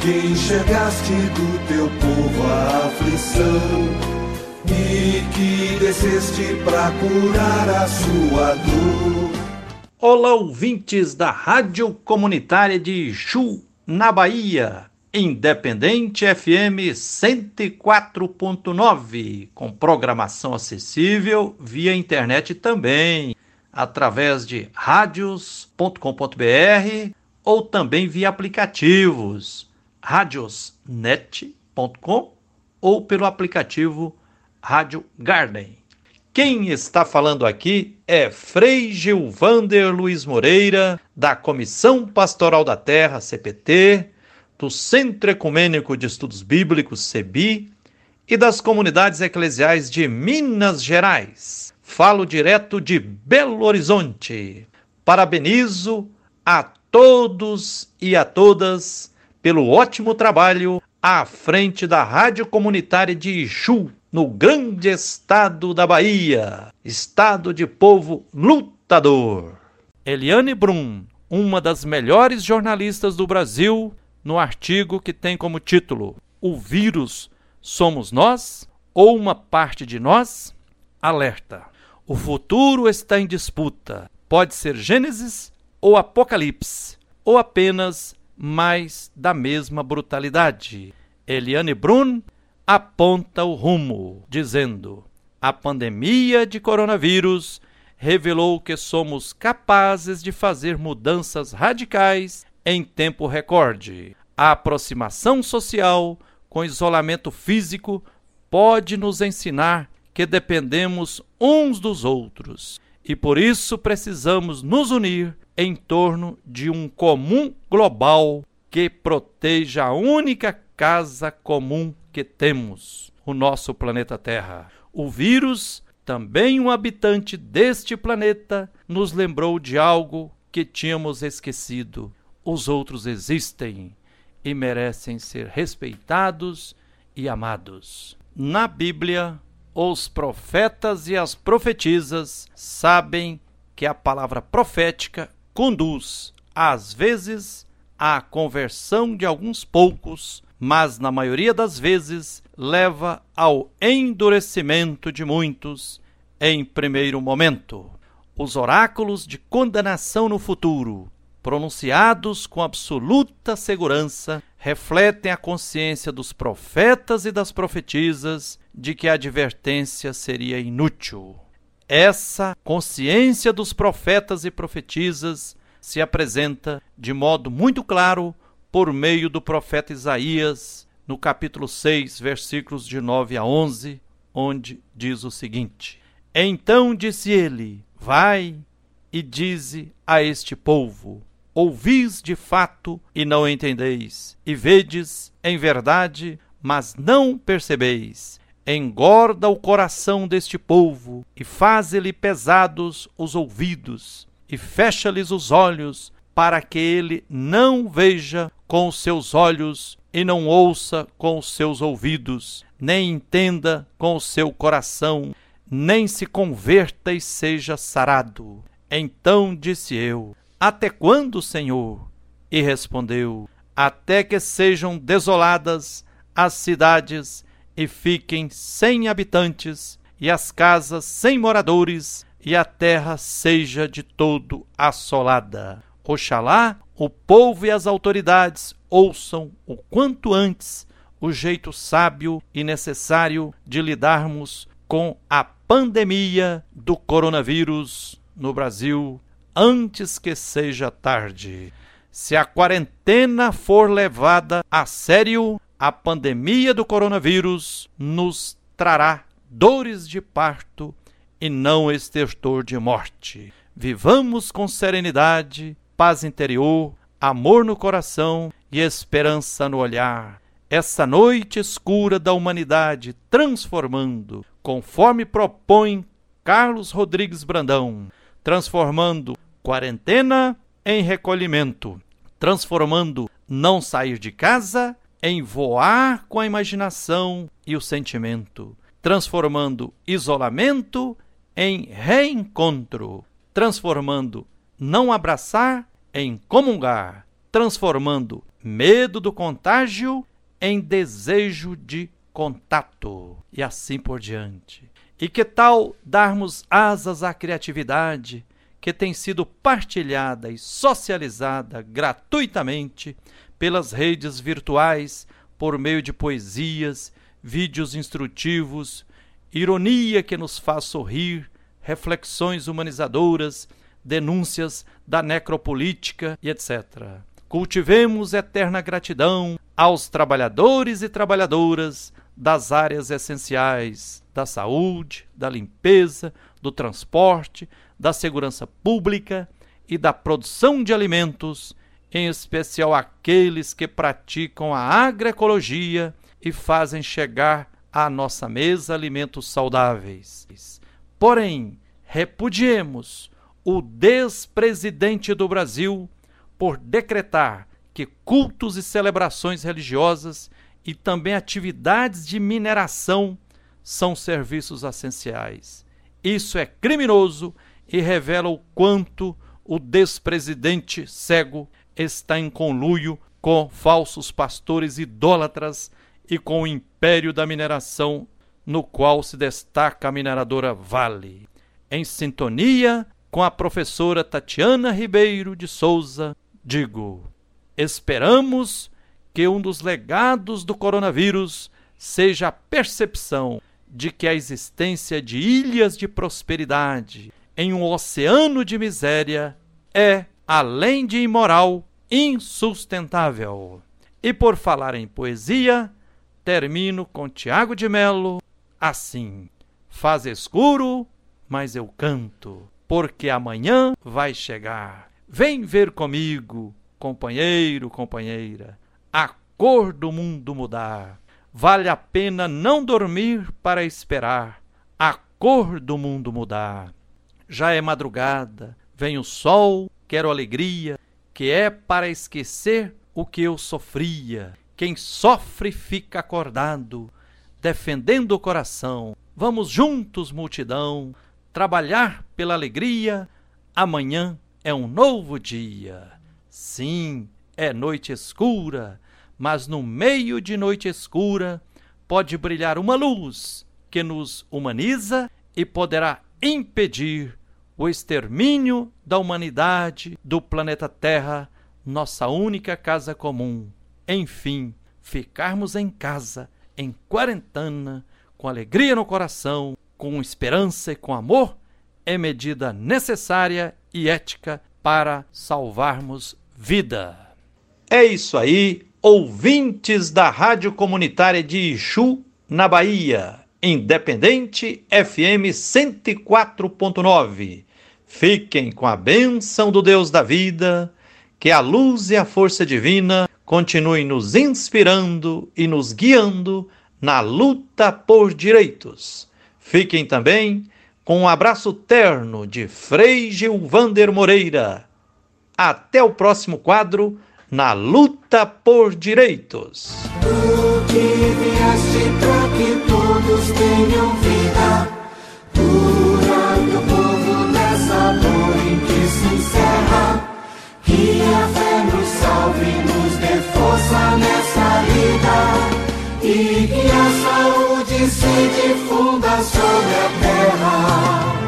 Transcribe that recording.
que enxergaste do teu povo a aflição e que desceste para curar a sua dor. Olá, ouvintes da Rádio Comunitária de Chu, na Bahia, Independente FM 104.9, com programação acessível via internet também, através de radios.com.br ou também via aplicativos radiosnet.com ou pelo aplicativo Rádio Garden. Quem está falando aqui é Frei Gilvander Luiz Moreira, da Comissão Pastoral da Terra, CPT, do Centro Ecumênico de Estudos Bíblicos, CEBI, e das comunidades eclesiais de Minas Gerais. Falo direto de Belo Horizonte. Parabenizo a todos e a todas pelo ótimo trabalho à frente da Rádio Comunitária de Ixu, no grande estado da Bahia, estado de povo lutador. Eliane Brum, uma das melhores jornalistas do Brasil, no artigo que tem como título O vírus somos nós ou uma parte de nós? Alerta. O futuro está em disputa. Pode ser Gênesis ou Apocalipse, ou apenas mais da mesma brutalidade. Eliane Brun aponta o rumo, dizendo: a pandemia de coronavírus revelou que somos capazes de fazer mudanças radicais em tempo recorde. A aproximação social com isolamento físico pode nos ensinar que dependemos uns dos outros e por isso precisamos nos unir em torno de um comum global que proteja a única casa comum que temos, o nosso planeta Terra. O vírus, também um habitante deste planeta, nos lembrou de algo que tínhamos esquecido. Os outros existem e merecem ser respeitados e amados. Na Bíblia, os profetas e as profetisas sabem que a palavra profética conduz, às vezes, à conversão de alguns poucos, mas na maioria das vezes leva ao endurecimento de muitos em primeiro momento. Os oráculos de condenação no futuro, pronunciados com absoluta segurança, refletem a consciência dos profetas e das profetisas de que a advertência seria inútil. Essa consciência dos profetas e profetisas se apresenta de modo muito claro por meio do profeta Isaías, no capítulo 6, versículos de 9 a 11, onde diz o seguinte: Então disse ele: Vai e dize a este povo: Ouvis de fato e não entendeis, e vedes em verdade, mas não percebeis engorda o coração deste povo e faze-lhe pesados os ouvidos e fecha-lhes os olhos para que ele não veja com os seus olhos e não ouça com os seus ouvidos, nem entenda com o seu coração, nem se converta e seja sarado. Então disse eu: Até quando, Senhor? E respondeu: Até que sejam desoladas as cidades e fiquem sem habitantes, e as casas sem moradores, e a terra seja de todo assolada. Oxalá o povo e as autoridades ouçam o quanto antes o jeito sábio e necessário de lidarmos com a pandemia do coronavírus no Brasil antes que seja tarde. Se a quarentena for levada a sério, a pandemia do coronavírus nos trará dores de parto e não estertor de morte. Vivamos com serenidade, paz interior, amor no coração e esperança no olhar. Essa noite escura da humanidade transformando, conforme propõe Carlos Rodrigues Brandão, transformando quarentena em recolhimento, transformando não sair de casa em voar com a imaginação e o sentimento, transformando isolamento em reencontro, transformando não abraçar em comungar transformando medo do contágio em desejo de contato e assim por diante. E que tal darmos asas à criatividade que tem sido partilhada e socializada gratuitamente pelas redes virtuais por meio de poesias, vídeos instrutivos, ironia que nos faz sorrir, reflexões humanizadoras, denúncias da necropolítica e etc. Cultivemos eterna gratidão aos trabalhadores e trabalhadoras das áreas essenciais da saúde, da limpeza, do transporte, da segurança pública e da produção de alimentos, em especial aqueles que praticam a agroecologia e fazem chegar à nossa mesa alimentos saudáveis. Porém, repudiemos o despresidente do Brasil por decretar que cultos e celebrações religiosas e também atividades de mineração são serviços essenciais. Isso é criminoso e revela o quanto o despresidente cego está em conluio com falsos pastores idólatras e com o império da mineração, no qual se destaca a mineradora Vale. Em sintonia com a professora Tatiana Ribeiro de Souza, digo: esperamos que um dos legados do coronavírus seja a percepção de que a existência de ilhas de prosperidade em um oceano de miséria é, além de imoral, insustentável. E por falar em poesia, termino com Tiago de Melo assim: Faz escuro, mas eu canto, porque amanhã vai chegar. Vem ver comigo, companheiro, companheira, a cor do mundo mudar. Vale a pena não dormir para esperar a cor do mundo mudar. Já é madrugada, vem o sol, quero alegria, que é para esquecer o que eu sofria. Quem sofre fica acordado, defendendo o coração. Vamos juntos, multidão, trabalhar pela alegria. Amanhã é um novo dia. Sim, é noite escura, mas no meio de noite escura pode brilhar uma luz que nos humaniza e poderá impedir o extermínio da humanidade do planeta Terra, nossa única casa comum. Enfim, ficarmos em casa, em quarentena, com alegria no coração, com esperança e com amor, é medida necessária e ética para salvarmos vida. É isso aí, ouvintes da Rádio Comunitária de Ixu, na Bahia, Independente FM 104.9. Fiquem com a bênção do Deus da vida, que a luz e a força divina continuem nos inspirando e nos guiando na luta por direitos. Fiquem também com um abraço terno de Frei Gilvander Moreira. Até o próximo quadro na luta por direitos. Tu que vieste que todos tenham vida, curando e que a saúde se difunda sobre a terra.